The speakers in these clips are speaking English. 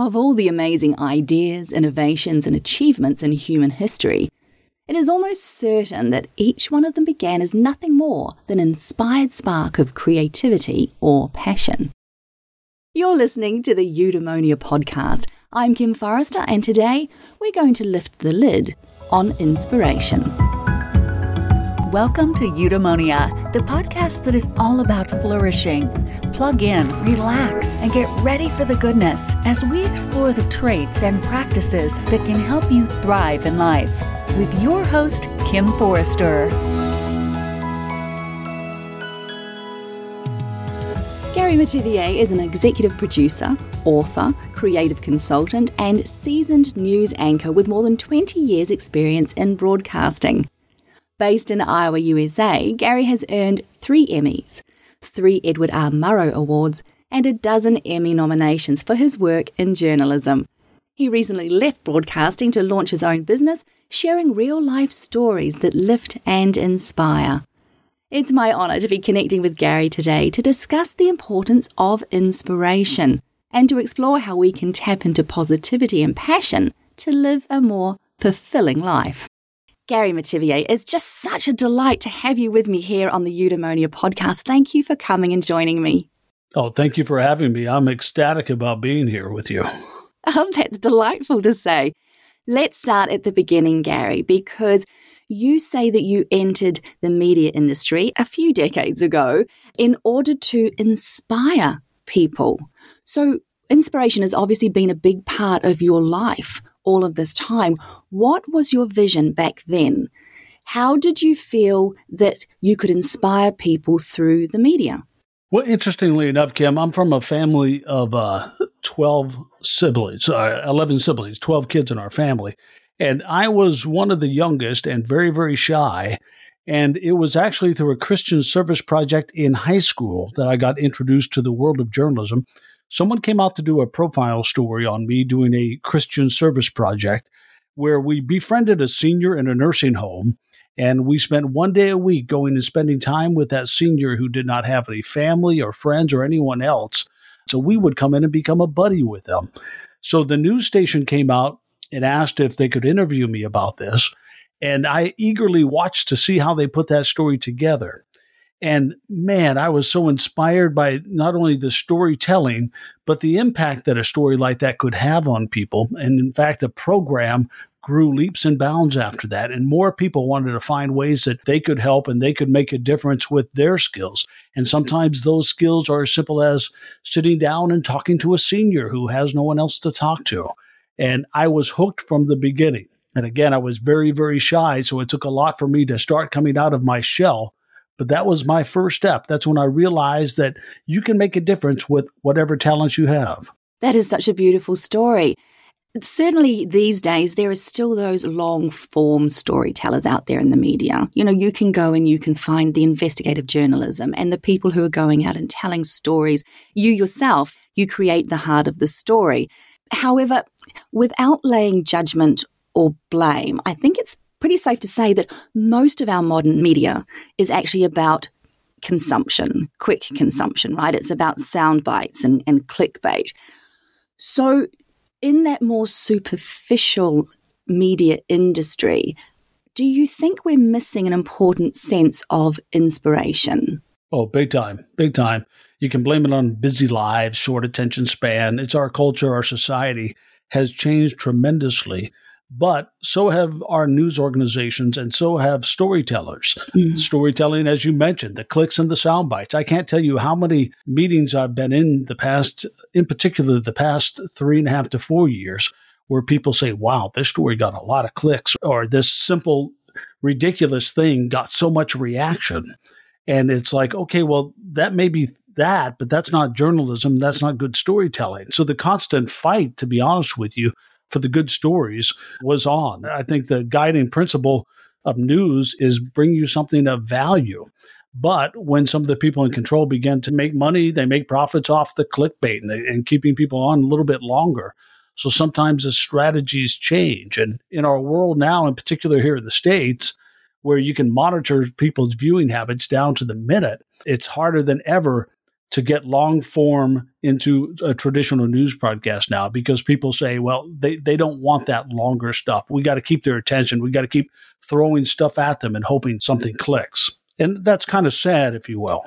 Of all the amazing ideas, innovations, and achievements in human history, it is almost certain that each one of them began as nothing more than an inspired spark of creativity or passion. You're listening to the Eudaimonia podcast. I'm Kim Forrester, and today we're going to lift the lid on inspiration. Welcome to Eudaimonia, the podcast that is all about flourishing. Plug in, relax, and get ready for the goodness as we explore the traits and practices that can help you thrive in life. With your host, Kim Forrester. Gary Metivier is an executive producer, author, creative consultant, and seasoned news anchor with more than 20 years' experience in broadcasting. Based in Iowa, USA, Gary has earned three Emmys, three Edward R. Murrow Awards, and a dozen Emmy nominations for his work in journalism. He recently left broadcasting to launch his own business, sharing real life stories that lift and inspire. It's my honour to be connecting with Gary today to discuss the importance of inspiration and to explore how we can tap into positivity and passion to live a more fulfilling life. Gary Metivier, it's just such a delight to have you with me here on the Eudaimonia podcast. Thank you for coming and joining me. Oh, thank you for having me. I'm ecstatic about being here with you. Oh, that's delightful to say. Let's start at the beginning, Gary, because you say that you entered the media industry a few decades ago in order to inspire people. So, inspiration has obviously been a big part of your life all of this time. What was your vision back then? How did you feel that you could inspire people through the media? Well, interestingly enough, Kim, I'm from a family of uh, 12 siblings, uh, 11 siblings, 12 kids in our family. And I was one of the youngest and very, very shy. And it was actually through a Christian service project in high school that I got introduced to the world of journalism someone came out to do a profile story on me doing a Christian service project where we befriended a senior in a nursing home. And we spent one day a week going and spending time with that senior who did not have any family or friends or anyone else. So we would come in and become a buddy with them. So the news station came out and asked if they could interview me about this. And I eagerly watched to see how they put that story together. And man, I was so inspired by not only the storytelling, but the impact that a story like that could have on people. And in fact, the program grew leaps and bounds after that. And more people wanted to find ways that they could help and they could make a difference with their skills. And mm-hmm. sometimes those skills are as simple as sitting down and talking to a senior who has no one else to talk to. And I was hooked from the beginning. And again, I was very, very shy. So it took a lot for me to start coming out of my shell but that was my first step. That's when I realized that you can make a difference with whatever talents you have. That is such a beautiful story. Certainly, these days, there are still those long form storytellers out there in the media. You know, you can go and you can find the investigative journalism and the people who are going out and telling stories. You yourself, you create the heart of the story. However, without laying judgment or blame, I think it's pretty safe to say that most of our modern media is actually about consumption, quick consumption, right? It's about sound bites and, and clickbait. So, in that more superficial media industry, do you think we're missing an important sense of inspiration? Oh, big time, big time. You can blame it on busy lives, short attention span. It's our culture, our society has changed tremendously but so have our news organizations and so have storytellers. Mm-hmm. Storytelling, as you mentioned, the clicks and the sound bites. I can't tell you how many meetings I've been in the past, in particular, the past three and a half to four years, where people say, wow, this story got a lot of clicks, or this simple, ridiculous thing got so much reaction. And it's like, okay, well, that may be that, but that's not journalism. That's not good storytelling. So the constant fight, to be honest with you, for the good stories was on. I think the guiding principle of news is bring you something of value. But when some of the people in control begin to make money, they make profits off the clickbait and, and keeping people on a little bit longer. So sometimes the strategies change. And in our world now, in particular here in the States, where you can monitor people's viewing habits down to the minute, it's harder than ever to get long form into a traditional news broadcast now because people say, well, they, they don't want that longer stuff. We got to keep their attention. We got to keep throwing stuff at them and hoping something clicks. And that's kind of sad, if you will.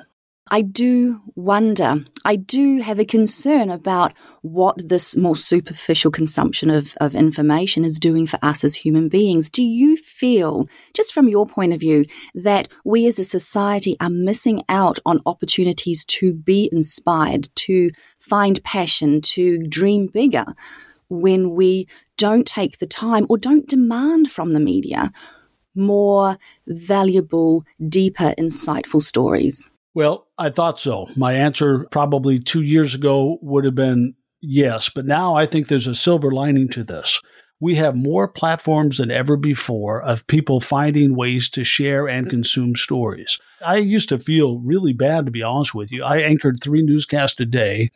I do wonder, I do have a concern about what this more superficial consumption of, of information is doing for us as human beings. Do you feel, just from your point of view, that we as a society are missing out on opportunities to be inspired, to find passion, to dream bigger when we don't take the time or don't demand from the media more valuable, deeper, insightful stories? Well, I thought so. My answer probably two years ago would have been yes, but now I think there's a silver lining to this. We have more platforms than ever before of people finding ways to share and consume stories. I used to feel really bad, to be honest with you. I anchored three newscasts a day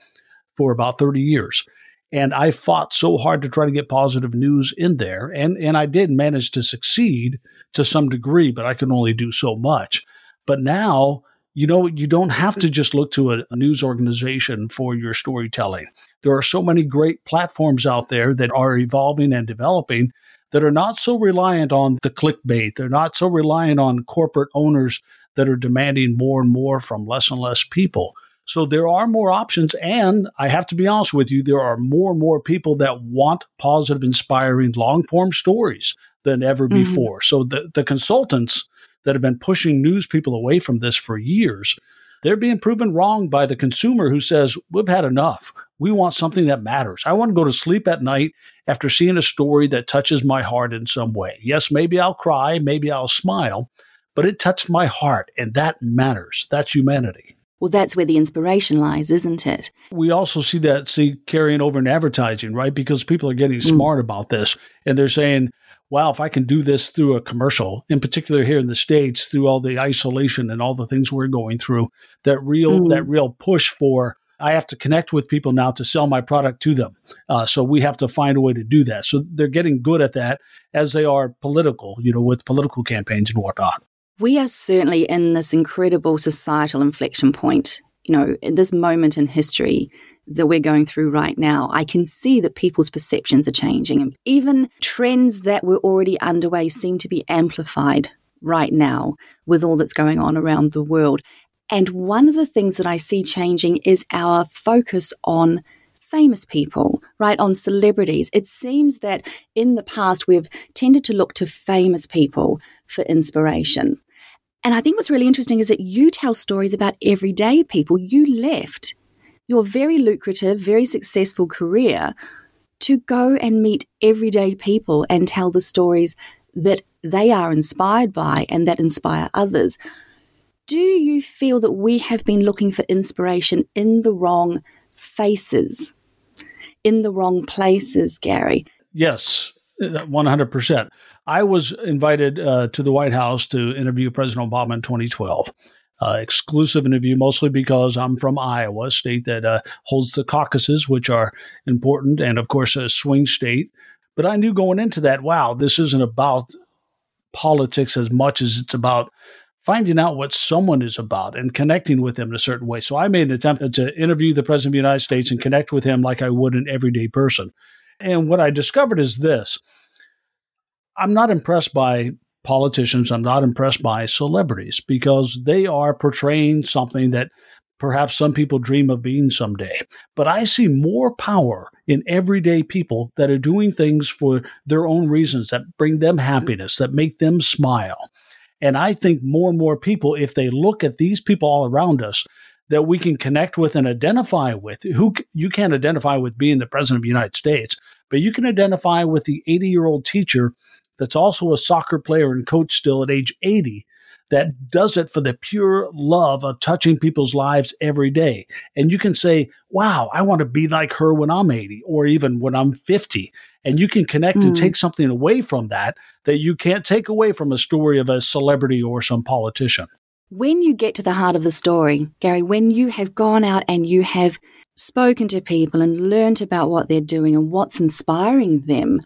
for about 30 years. And I fought so hard to try to get positive news in there. And, and I did manage to succeed to some degree, but I could only do so much. But now you know, you don't have to just look to a, a, news organization for your storytelling. There are so many great platforms out there that are evolving and developing that are not so reliant on the clickbait. They're not so reliant on corporate owners that are demanding more and more from less and less people. So there are more options. And I have to be honest with you, there are more and more people that want positive, inspiring, long form stories than ever mm-hmm. before. So the, the consultants that have been pushing news people away from this for years, they're being proven wrong by the consumer who says, We've had enough. We want something that matters. I want to go to sleep at night after seeing a story that touches my heart in some way. Yes, maybe I'll cry, maybe I'll smile, but it touched my heart, and that matters. That's humanity. Well, that's where the inspiration lies, isn't it? We also see that see carrying over in advertising, right? Because people are getting mm. smart about this and they're saying, wow, if I can do this through a commercial, in particular here in the States, through all the isolation and all the things we're going through, that real mm. that real push for I have to connect with people now to sell my product to them. Uh, so we have to find a way to do that. So they're getting good at that as they are political, you know, with political campaigns and whatnot. We are certainly in this incredible societal inflection point. You know, in this moment in history that we're going through right now, I can see that people's perceptions are changing. And even trends that were already underway seem to be amplified right now with all that's going on around the world. And one of the things that I see changing is our focus on famous people, right? On celebrities. It seems that in the past we've tended to look to famous people for inspiration. And I think what's really interesting is that you tell stories about everyday people. You left your very lucrative, very successful career to go and meet everyday people and tell the stories that they are inspired by and that inspire others. Do you feel that we have been looking for inspiration in the wrong faces, in the wrong places, Gary? Yes, 100%. I was invited uh, to the White House to interview President Obama in 2012 uh, exclusive interview, mostly because I'm from Iowa, a state that uh, holds the caucuses, which are important, and of course, a swing state. But I knew going into that, wow, this isn't about politics as much as it's about finding out what someone is about and connecting with them in a certain way. So I made an attempt to interview the President of the United States and connect with him like I would an everyday person. And what I discovered is this I'm not impressed by politicians, I'm not impressed by celebrities because they are portraying something that perhaps some people dream of being someday. But I see more power in everyday people that are doing things for their own reasons that bring them happiness, that make them smile. And I think more and more people, if they look at these people all around us, that we can connect with and identify with. Who you can't identify with being the president of the United States, but you can identify with the 80 year old teacher that's also a soccer player and coach still at age 80 that does it for the pure love of touching people's lives every day. And you can say, wow, I want to be like her when I'm 80 or even when I'm 50. And you can connect mm. and hmm. take something away from that that you can't take away from a story of a celebrity or some politician. When you get to the heart of the story, Gary, when you have gone out and you have spoken to people and learned about what they're doing and what's inspiring them,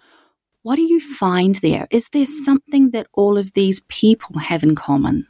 what do you find there? Is there something that all of these people have in common?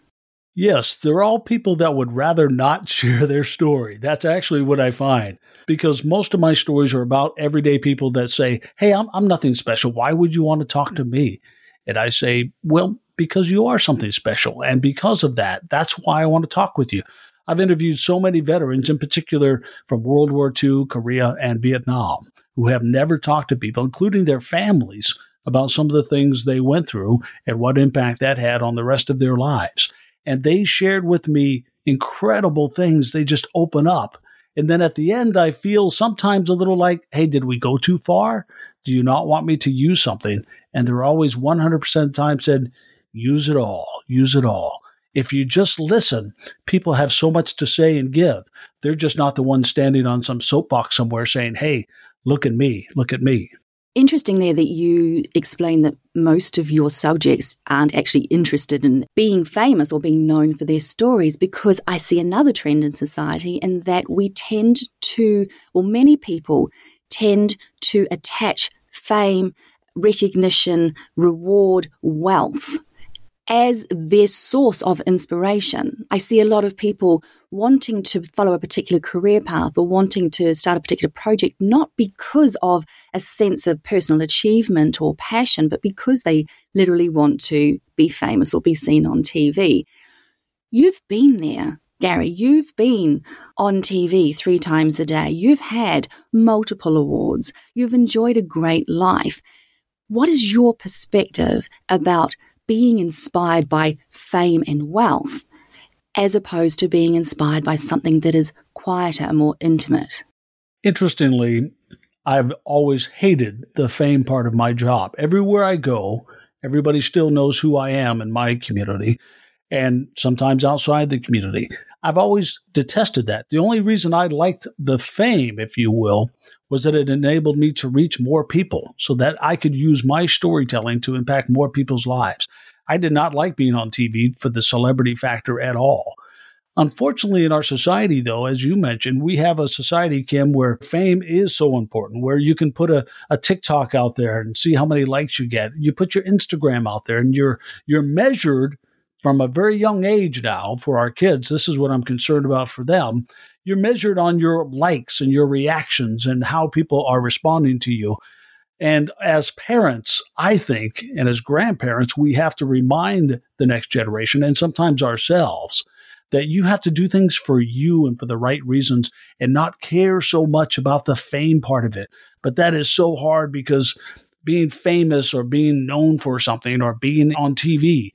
Yes, they're all people that would rather not share their story. That's actually what I find because most of my stories are about everyday people that say, Hey, I'm, I'm nothing special. Why would you want to talk to me? And I say, Well, because you are something special. And because of that, that's why I want to talk with you. I've interviewed so many veterans, in particular from World War II, Korea, and Vietnam, who have never talked to people, including their families, about some of the things they went through and what impact that had on the rest of their lives. And they shared with me incredible things. They just open up. And then at the end, I feel sometimes a little like, hey, did we go too far? Do you not want me to use something? And they're always 100% of the time said, use it all, use it all. If you just listen, people have so much to say and give. They're just not the ones standing on some soapbox somewhere saying, hey, look at me, look at me. Interesting there that you explain that most of your subjects aren't actually interested in being famous or being known for their stories because I see another trend in society in that we tend to, or many people tend to attach fame, recognition, reward, wealth as their source of inspiration. I see a lot of people wanting to follow a particular career path or wanting to start a particular project, not because of a sense of personal achievement or passion, but because they literally want to be famous or be seen on TV. You've been there. Gary, you've been on TV three times a day. You've had multiple awards. You've enjoyed a great life. What is your perspective about being inspired by fame and wealth as opposed to being inspired by something that is quieter and more intimate. Interestingly, I've always hated the fame part of my job. Everywhere I go, everybody still knows who I am in my community and sometimes outside the community. I've always detested that. The only reason I liked the fame, if you will, was that it enabled me to reach more people so that I could use my storytelling to impact more people's lives. I did not like being on TV for the celebrity factor at all. Unfortunately, in our society, though, as you mentioned, we have a society, Kim, where fame is so important, where you can put a, a TikTok out there and see how many likes you get. You put your Instagram out there and you're you're measured from a very young age now for our kids. This is what I'm concerned about for them you're measured on your likes and your reactions and how people are responding to you. And as parents, I think, and as grandparents, we have to remind the next generation and sometimes ourselves that you have to do things for you and for the right reasons and not care so much about the fame part of it. But that is so hard because being famous or being known for something or being on TV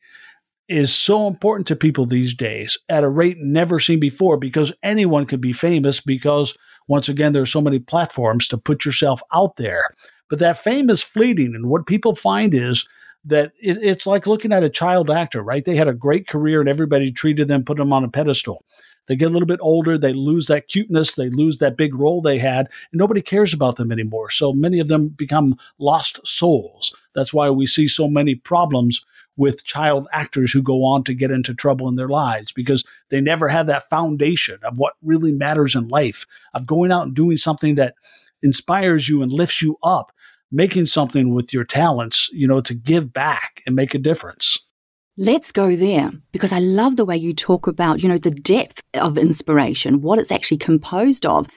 is so important to people these days at a rate never seen before because anyone can be famous because once again there's so many platforms to put yourself out there. But that fame is fleeting and what people find is that it, it's like looking at a child actor right? They had a great career and everybody treated them put them on a pedestal. They get a little bit older they lose that cuteness they lose that big role they had and nobody cares about them anymore. So many of them become lost souls. That's why we see so many problems with child actors who go on to get into trouble in their lives because they never had that foundation of what really matters in life, of going out and doing something that inspires you and lifts you up, making something with your talents, you know, to give back and make a difference. Let's go there because I love the way you talk about, you know, the depth of inspiration, what it's actually composed of.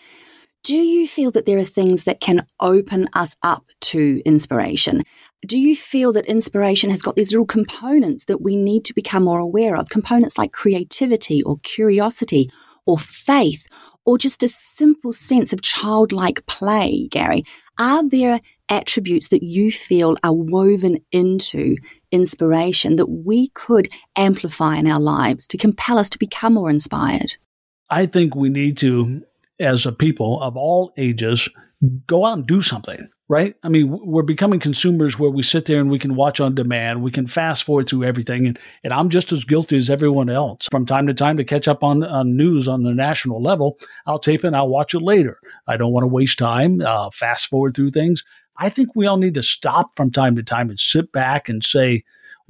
Do you feel that there are things that can open us up to inspiration? Do you feel that inspiration has got these little components that we need to become more aware of? Components like creativity or curiosity or faith or just a simple sense of childlike play, Gary? Are there attributes that you feel are woven into inspiration that we could amplify in our lives to compel us to become more inspired? I think we need to as a people of all ages go out and do something right? I mean we're becoming consumers where we sit there and we can watch on demand. We can fast forward through everything. And, and i'm just as guilty as everyone else. From time to time to catch up on, on news on the national level i'll tape it and i'll watch it later. I don't want to waste time uh, fast forward through things. I think we all need to stop from time to time and sit back and say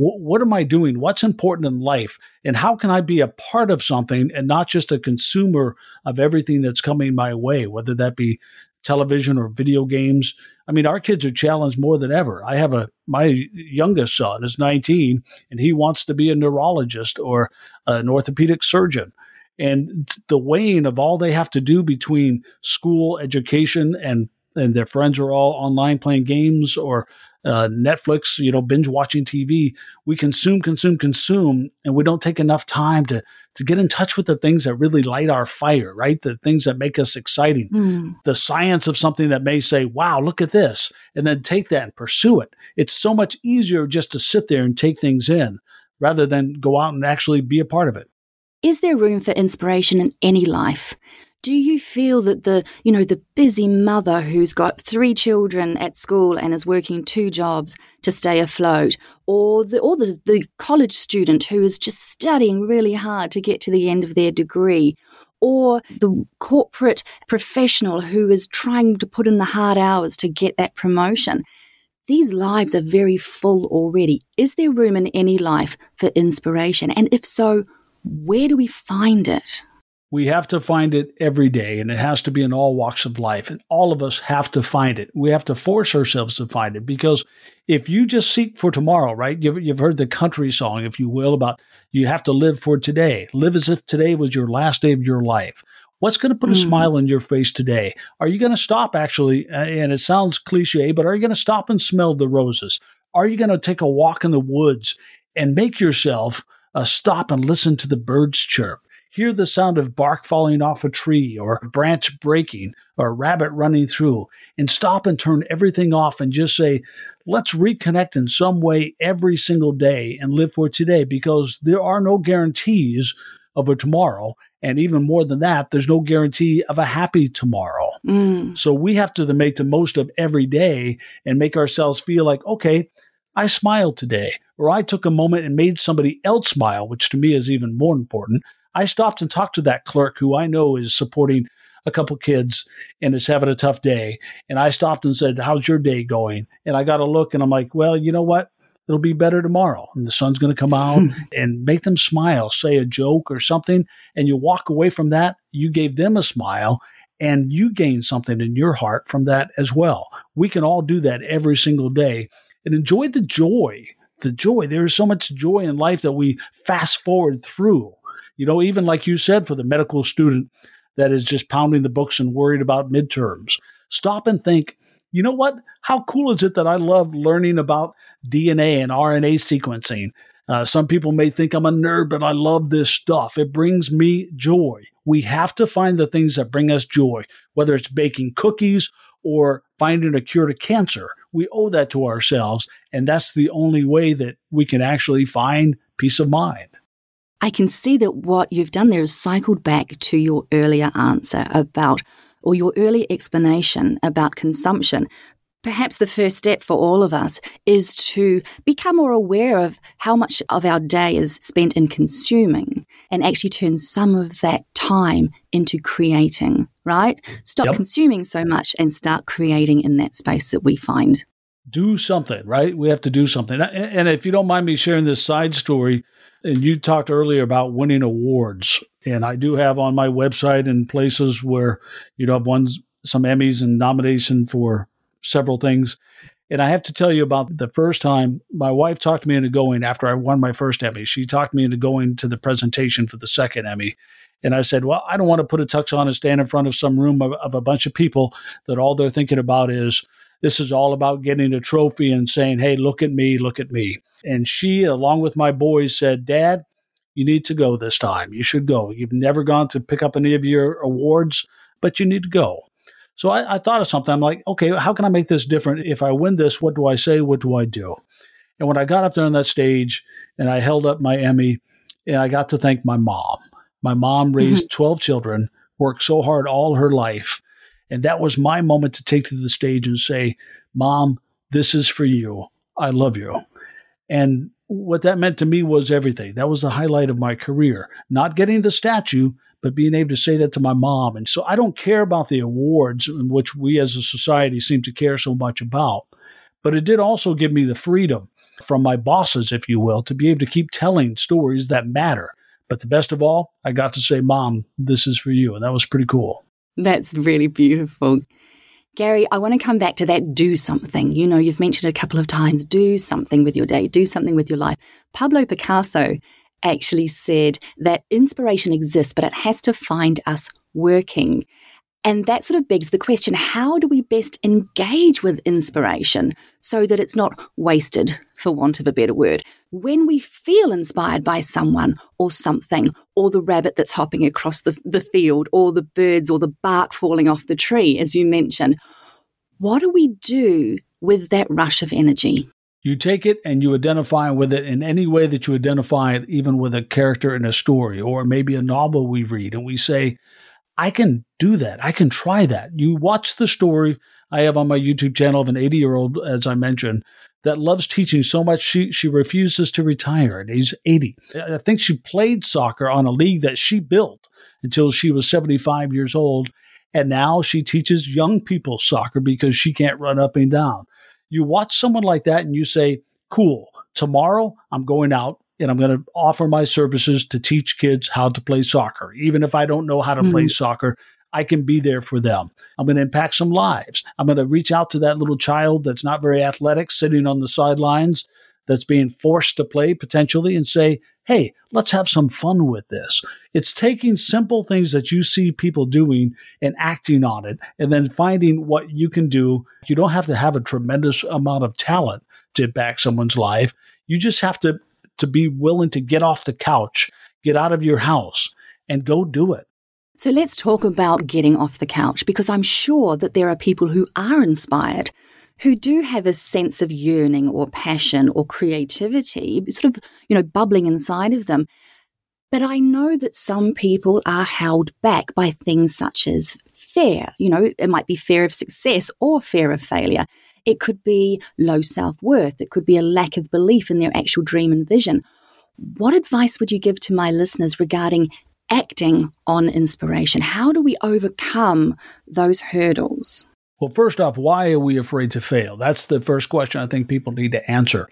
what am I doing? What's important in life? And how can I be a part of something and not just a consumer of everything that's coming my way, whether that be television or video games. I mean, our kids are challenged more than ever. I have a my youngest son is 19 and he wants to be a neurologist or an orthopedic surgeon. And the weighing of all they have to do between school education and and their friends are all online playing games or uh, Netflix, you know, binge watching TV. We consume, consume, consume, and we don't take enough time to to get in touch with the things that really light our fire, right? The things that make us exciting. Mm. The science of something that may say, "Wow, look at this," and then take that and pursue it. It's so much easier just to sit there and take things in rather than go out and actually be a part of it. Is there room for inspiration in any life? Do you feel that the you know the busy mother who's got three children at school and is working two jobs to stay afloat or the or the, the college student who is just studying really hard to get to the end of their degree or the corporate professional who is trying to put in the hard hours to get that promotion? These lives are very full already. Is there room in any life for inspiration? And if so where do we find it we have to find it every day, and it has to be in all walks of life. And all of us have to find it. We have to force ourselves to find it because if you just seek for tomorrow, right? You've, you've heard the country song, if you will, about you have to live for today. Live as if today was your last day of your life. What's going to put a mm. smile on your face today? Are you going to stop, actually? And it sounds cliche, but are you going to stop and smell the roses? Are you going to take a walk in the woods and make yourself uh, stop and listen to the birds chirp? Hear the sound of bark falling off a tree or a branch breaking or a rabbit running through and stop and turn everything off and just say, let's reconnect in some way every single day and live for today because there are no guarantees of a tomorrow. And even more than that, there's no guarantee of a happy tomorrow. Mm. So we have to make the most of every day and make ourselves feel like, okay, I smiled today, or I took a moment and made somebody else smile, which to me is even more important. I stopped and talked to that clerk who I know is supporting a couple kids and is having a tough day. And I stopped and said, How's your day going? And I got a look and I'm like, Well, you know what? It'll be better tomorrow. And the sun's going to come out hmm. and make them smile, say a joke or something. And you walk away from that, you gave them a smile and you gain something in your heart from that as well. We can all do that every single day and enjoy the joy. The joy. There is so much joy in life that we fast forward through you know, even like you said, for the medical student that is just pounding the books and worried about midterms, stop and think, you know what? How cool is it that I love learning about DNA and RNA sequencing? Uh, some people may think I'm a nerd, but I love this stuff. It brings me joy. We have to find the things that bring us joy, whether it's baking cookies or finding a cure to cancer. We owe that to ourselves, and that's the only way that we can actually find peace of mind. I can see that what you've done there is cycled back to your earlier answer about, or your earlier explanation about consumption. Perhaps the first step for all of us is to become more aware of how much of our day is spent in consuming and actually turn some of that time into creating, right? Stop yep. consuming so much and start creating in that space that we find. Do something, right? We have to do something. And if you don't mind me sharing this side story, and you talked earlier about winning awards, and I do have on my website and places where you know I've won some Emmys and nomination for several things. And I have to tell you about the first time my wife talked me into going after I won my first Emmy. She talked me into going to the presentation for the second Emmy. And I said, Well, I don't want to put a tux on and stand in front of some room of, of a bunch of people that all they're thinking about is this is all about getting a trophy and saying, Hey, look at me, look at me. And she, along with my boys, said, Dad, you need to go this time. You should go. You've never gone to pick up any of your awards, but you need to go. So I, I, thought of something. I'm like, okay, how can I make this different? If I win this, what do I say? What do I do? And when I got up there on that stage and I held up my Emmy, and I got to thank my mom. My mom raised mm-hmm. 12 children, worked so hard all her life. And that was my moment to take to the stage and say, Mom, this is for you. I love you. And what that meant to me was everything. That was the highlight of my career. Not getting the statue, but being able to say that to my mom. And so I don't care about the awards, which we as a society seem to care so much about. But it did also give me the freedom from my bosses, if you will, to be able to keep telling stories that matter. But the best of all, I got to say, Mom, this is for you. And that was pretty cool. That's really beautiful. Gary, I want to come back to that do something. You know, you've mentioned a couple of times do something with your day, do something with your life. Pablo Picasso actually said that inspiration exists, but it has to find us working. And that sort of begs the question how do we best engage with inspiration so that it's not wasted, for want of a better word? When we feel inspired by someone or something, or the rabbit that's hopping across the, the field, or the birds, or the bark falling off the tree, as you mentioned, what do we do with that rush of energy? You take it and you identify with it in any way that you identify it, even with a character in a story or maybe a novel we read, and we say, I can do that. I can try that. You watch the story I have on my YouTube channel of an 80 year old, as I mentioned, that loves teaching so much she, she refuses to retire. And he's 80. I think she played soccer on a league that she built until she was 75 years old. And now she teaches young people soccer because she can't run up and down. You watch someone like that and you say, cool, tomorrow I'm going out and I'm going to offer my services to teach kids how to play soccer. Even if I don't know how to mm-hmm. play soccer, I can be there for them. I'm going to impact some lives. I'm going to reach out to that little child that's not very athletic sitting on the sidelines that's being forced to play potentially and say, hey, let's have some fun with this. It's taking simple things that you see people doing and acting on it and then finding what you can do. You don't have to have a tremendous amount of talent to impact someone's life. You just have to to be willing to get off the couch, get out of your house, and go do it. So let's talk about getting off the couch because I'm sure that there are people who are inspired, who do have a sense of yearning or passion or creativity, sort of, you know, bubbling inside of them. But I know that some people are held back by things such as fear. You know, it might be fear of success or fear of failure. It could be low self worth. It could be a lack of belief in their actual dream and vision. What advice would you give to my listeners regarding acting on inspiration? How do we overcome those hurdles? Well, first off, why are we afraid to fail? That's the first question I think people need to answer.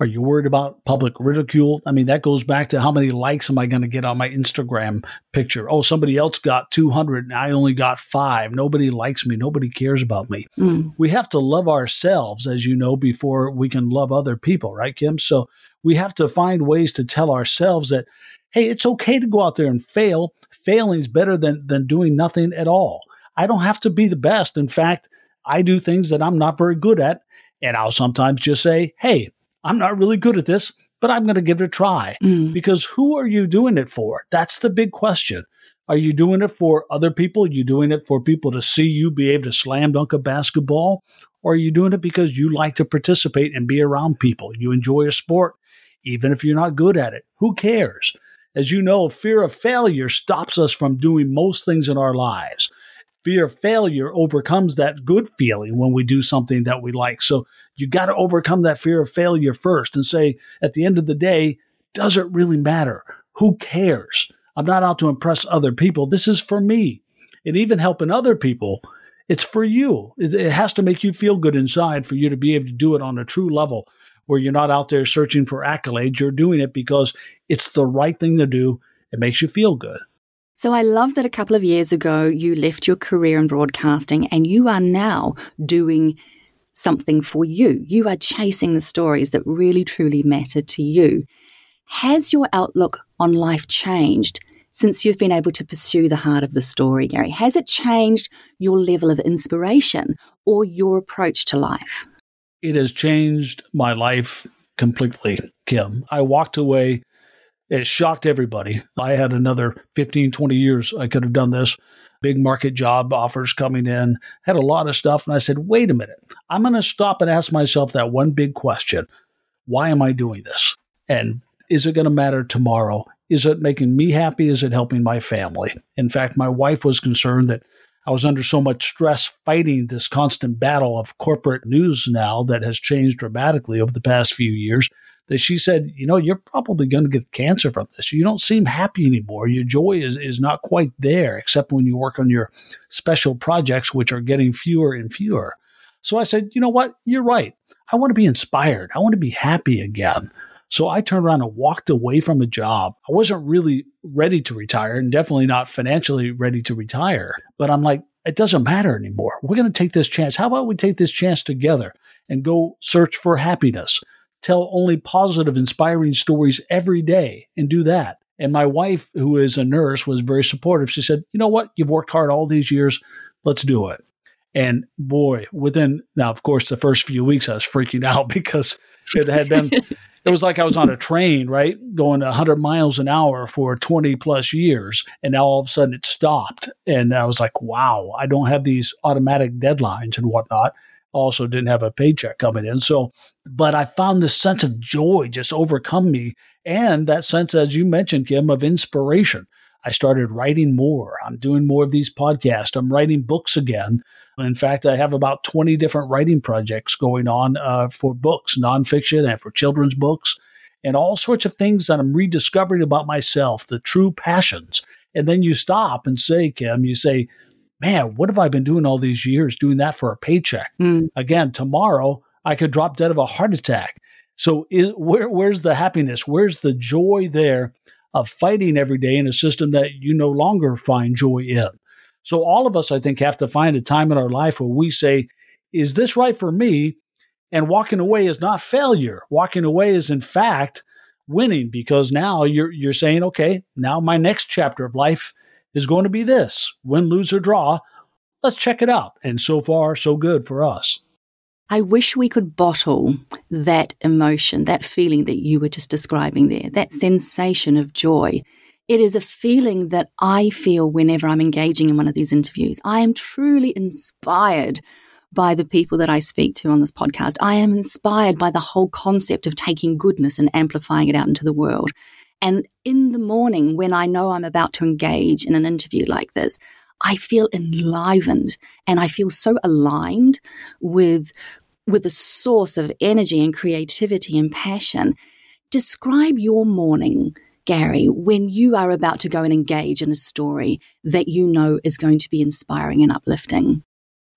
Are you worried about public ridicule? I mean, that goes back to how many likes am I going to get on my Instagram picture? Oh, somebody else got 200 and I only got five. Nobody likes me. Nobody cares about me. Mm. We have to love ourselves, as you know, before we can love other people, right, Kim? So we have to find ways to tell ourselves that, hey, it's okay to go out there and fail. Failing is better than, than doing nothing at all. I don't have to be the best. In fact, I do things that I'm not very good at. And I'll sometimes just say, hey, I'm not really good at this, but I'm going to give it a try. Mm. Because who are you doing it for? That's the big question. Are you doing it for other people? Are you doing it for people to see you be able to slam dunk a basketball? Or are you doing it because you like to participate and be around people? You enjoy a sport, even if you're not good at it. Who cares? As you know, fear of failure stops us from doing most things in our lives fear of failure overcomes that good feeling when we do something that we like. So you got to overcome that fear of failure first and say, at the end of the day, does it really matter? Who cares? I'm not out to impress other people. This is for me. And even helping other people, it's for you. It, has to make you feel good inside for you to be able to do it on a true level where you're not out there searching for accolades. You're doing it because it's the right thing to do. It makes you feel good. So I love that a couple of years ago you left your career in broadcasting and you are now doing something for you. You are chasing the stories that really truly matter to you. Has your outlook on life changed since you've been able to pursue the heart of the story, Gary? Has it changed your level of inspiration or your approach to life? It has changed my life completely, Kim. I walked away it shocked everybody. I had another 15, 20 years I could have done this. Big market job offers coming in, had a lot of stuff. And I said, wait a minute, I'm going to stop and ask myself that one big question Why am I doing this? And is it going to matter tomorrow? Is it making me happy? Is it helping my family? In fact, my wife was concerned that I was under so much stress fighting this constant battle of corporate news now that has changed dramatically over the past few years that she said, you know, you're probably going to get cancer from this. You don't seem happy anymore. Your joy is, is not quite there, except when you work on your special projects, which are getting fewer and fewer. So I said, you know what? You're right. I want to be inspired. I want to be happy again. So I turned around and walked away from a job. I wasn't really ready to retire and definitely not financially ready to retire. But I'm like, it doesn't matter anymore. We're going to take this chance. How about we take this chance together and go search for happiness? Tell only positive, inspiring stories every day and do that. And my wife, who is a nurse, was very supportive. She said, You know what? You've worked hard all these years. Let's do it. And boy, within now, of course, the first few weeks, I was freaking out because it had been, it was like I was on a train, right? Going 100 miles an hour for 20 plus years. And now all of a sudden it stopped. And I was like, wow, I don't have these automatic deadlines and whatnot. Also, didn't have a paycheck coming in. So, but I found this sense of joy just overcome me. And that sense, as you mentioned, Kim, of inspiration. I started writing more. I'm doing more of these podcasts. I'm writing books again. In fact, I have about 20 different writing projects going on uh, for books, nonfiction, and for children's books, and all sorts of things that I'm rediscovering about myself, the true passions. And then you stop and say, Kim, you say, man, what have I been doing all these years doing that for a paycheck? Mm. Again, tomorrow I could drop dead of a heart attack. So is, where, where's the happiness? Where's the joy there of fighting every day in a system that you no longer find joy in? So all of us, I think, have to find a time in our life where we say, is this right for me? And walking away is not failure. Walking away is, in fact, winning because now you're, you're saying, okay, now my next chapter of life is going to be this win, lose, or draw. Let's check it out. And so far, so good for us. I wish we could bottle that emotion, that feeling that you were just describing there, that sensation of joy it is a feeling that I feel whenever I'm engaging in one of these interviews. I am truly inspired by the people that I speak to on this podcast. I am inspired by the whole concept of taking goodness and amplifying it out into the world. And in the morning, when I know I'm about to engage in an interview like this, I feel enlivened and I feel so aligned with, with the source of energy and creativity and passion. Describe your morning Gary, when you are about to go and engage in a story that you know is going to be inspiring and uplifting?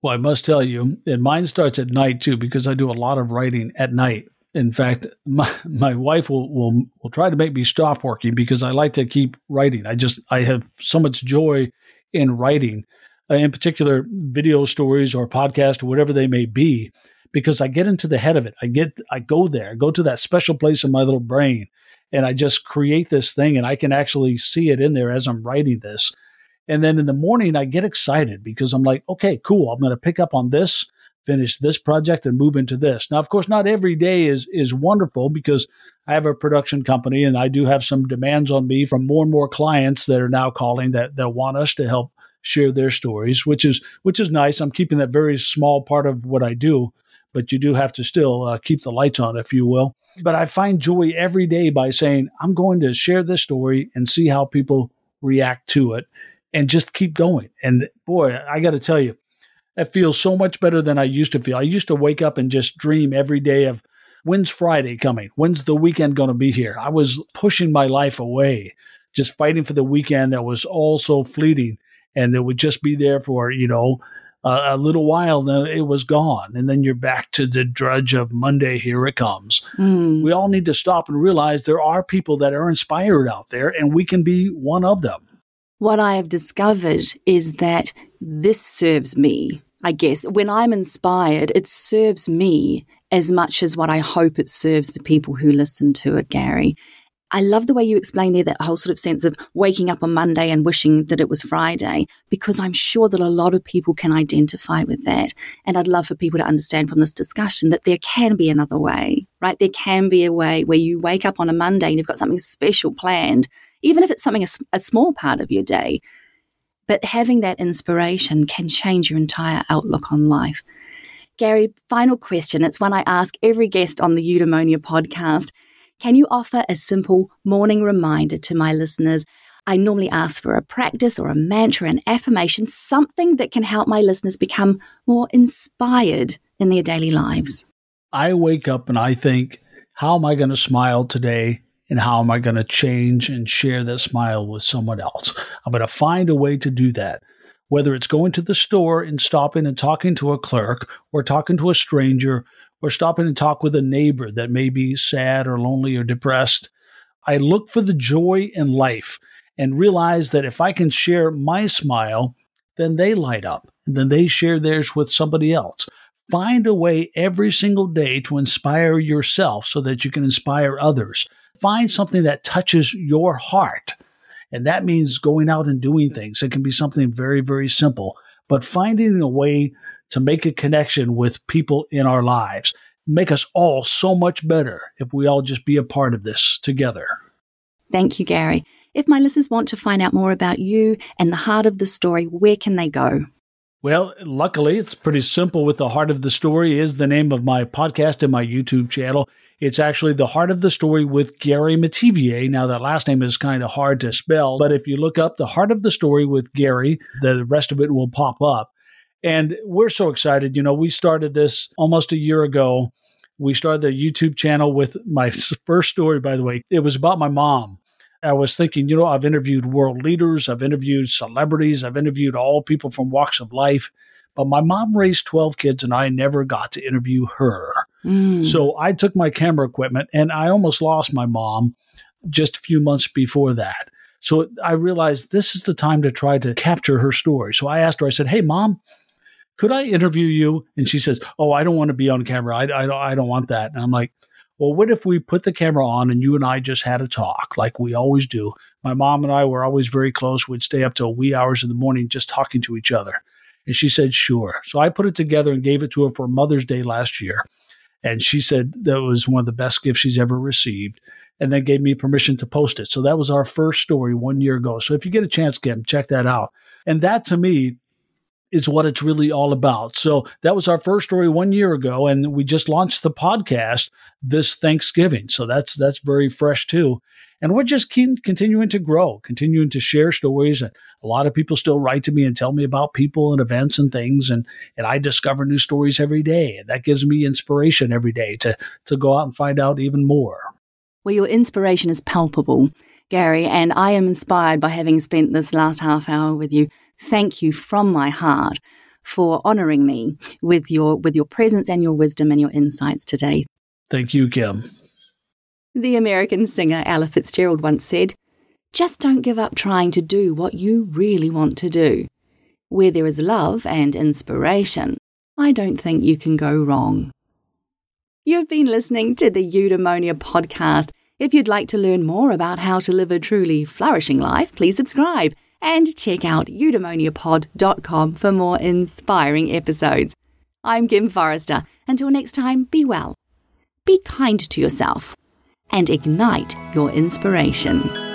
Well, I must tell you, and mine starts at night too, because I do a lot of writing at night. In fact, my, my wife will, will will try to make me stop working because I like to keep writing. I just I have so much joy in writing, uh, in particular video stories or podcast or whatever they may be, because I get into the head of it. I get I go there, I go to that special place in my little brain, and I just create this thing and I can actually see it in there as I'm writing this. And then in the morning, I get excited because I'm like, okay, cool. I'm going to pick up on this, finish this project and move into this. Now, of course, not every day is, is wonderful because I have a production company and I do have some demands on me from more and more clients that are now calling that, that want us to help share their stories, which is, which is nice. I'm keeping that very small part of what I do, but you do have to still uh, keep the lights on, if you will. But I find joy every day by saying, I'm going to share this story and see how people react to it and just keep going. And boy, I got to tell you, it feels so much better than I used to feel. I used to wake up and just dream every day of when's Friday coming? When's the weekend going to be here? I was pushing my life away, just fighting for the weekend that was all so fleeting and it would just be there for, you know, uh, a little while, then it was gone. And then you're back to the drudge of Monday, here it comes. Mm. We all need to stop and realize there are people that are inspired out there, and we can be one of them. What I have discovered is that this serves me. I guess when I'm inspired, it serves me as much as what I hope it serves the people who listen to it, Gary. I love the way you explain there that whole sort of sense of waking up on Monday and wishing that it was Friday, because I'm sure that a lot of people can identify with that. And I'd love for people to understand from this discussion that there can be another way, right? There can be a way where you wake up on a Monday and you've got something special planned, even if it's something, a, a small part of your day. But having that inspiration can change your entire outlook on life. Gary, final question. It's one I ask every guest on the Eudaimonia podcast. Can you offer a simple morning reminder to my listeners? I normally ask for a practice or a mantra, an affirmation, something that can help my listeners become more inspired in their daily lives. I wake up and I think, how am I going to smile today? And how am I going to change and share that smile with someone else? I'm going to find a way to do that. Whether it's going to the store and stopping and talking to a clerk or talking to a stranger or stopping and talk with a neighbor that may be sad or lonely or depressed. I look for the joy in life and realize that if I can share my smile, then they light up. and then they share theirs with somebody else. Find a way every single day to inspire yourself so that you can inspire others. Find something that touches your heart. And that means going out and doing things. It can be something very, very simple, but finding a way to make a connection with people in our lives. Make us all so much better if we all just be a part of this together. Thank you, Gary. If my listeners want to find out more about you and the heart of the story, where can they go? Well, luckily, it's pretty simple with the heart of the story is the name of my podcast and my YouTube channel. It's actually the heart of the story with Gary Metivier. Now, that last name is kind of hard to spell, but if you look up the heart of the story with Gary, the rest of it will pop up. And we're so excited. You know, we started this almost a year ago. We started the YouTube channel with my first story, by the way. It was about my mom. I was thinking, you know, I've interviewed world leaders, I've interviewed celebrities, I've interviewed all people from walks of life, but my mom raised 12 kids and I never got to interview her. Mm. So I took my camera equipment and I almost lost my mom just a few months before that. So I realized this is the time to try to capture her story. So I asked her, I said, Hey, mom, could I interview you? And she says, Oh, I don't want to be on camera. I, I, I don't want that. And I'm like, Well, what if we put the camera on and you and I just had a talk like we always do? My mom and I were always very close. We'd stay up till wee hours in the morning just talking to each other. And she said, Sure. So I put it together and gave it to her for Mother's Day last year. And she said that was one of the best gifts she's ever received and then gave me permission to post it. So that was our first story one year ago. So if you get a chance, Kim, check that out. And that to me is what it's really all about. So that was our first story one year ago, and we just launched the podcast this Thanksgiving. So that's that's very fresh too. And we're just continuing to grow, continuing to share stories. And a lot of people still write to me and tell me about people and events and things. And, and I discover new stories every day. And that gives me inspiration every day to, to go out and find out even more. Well, your inspiration is palpable, Gary, and I am inspired by having spent this last half hour with you thank you from my heart for honoring me with your with your presence and your wisdom and your insights today. Thank you, Kim. The American singer Ella Fitzgerald once said, Just don't give up trying to do what you really want to do. Where there is love and inspiration, I don't think you can go wrong. You've been listening to the Eudaimonia podcast. If you'd like to learn more about how to live a truly flourishing life, please subscribe and check out eudaimoniapod.com for more inspiring episodes. I'm Kim Forrester. Until next time, be well, be kind to yourself, and ignite your inspiration.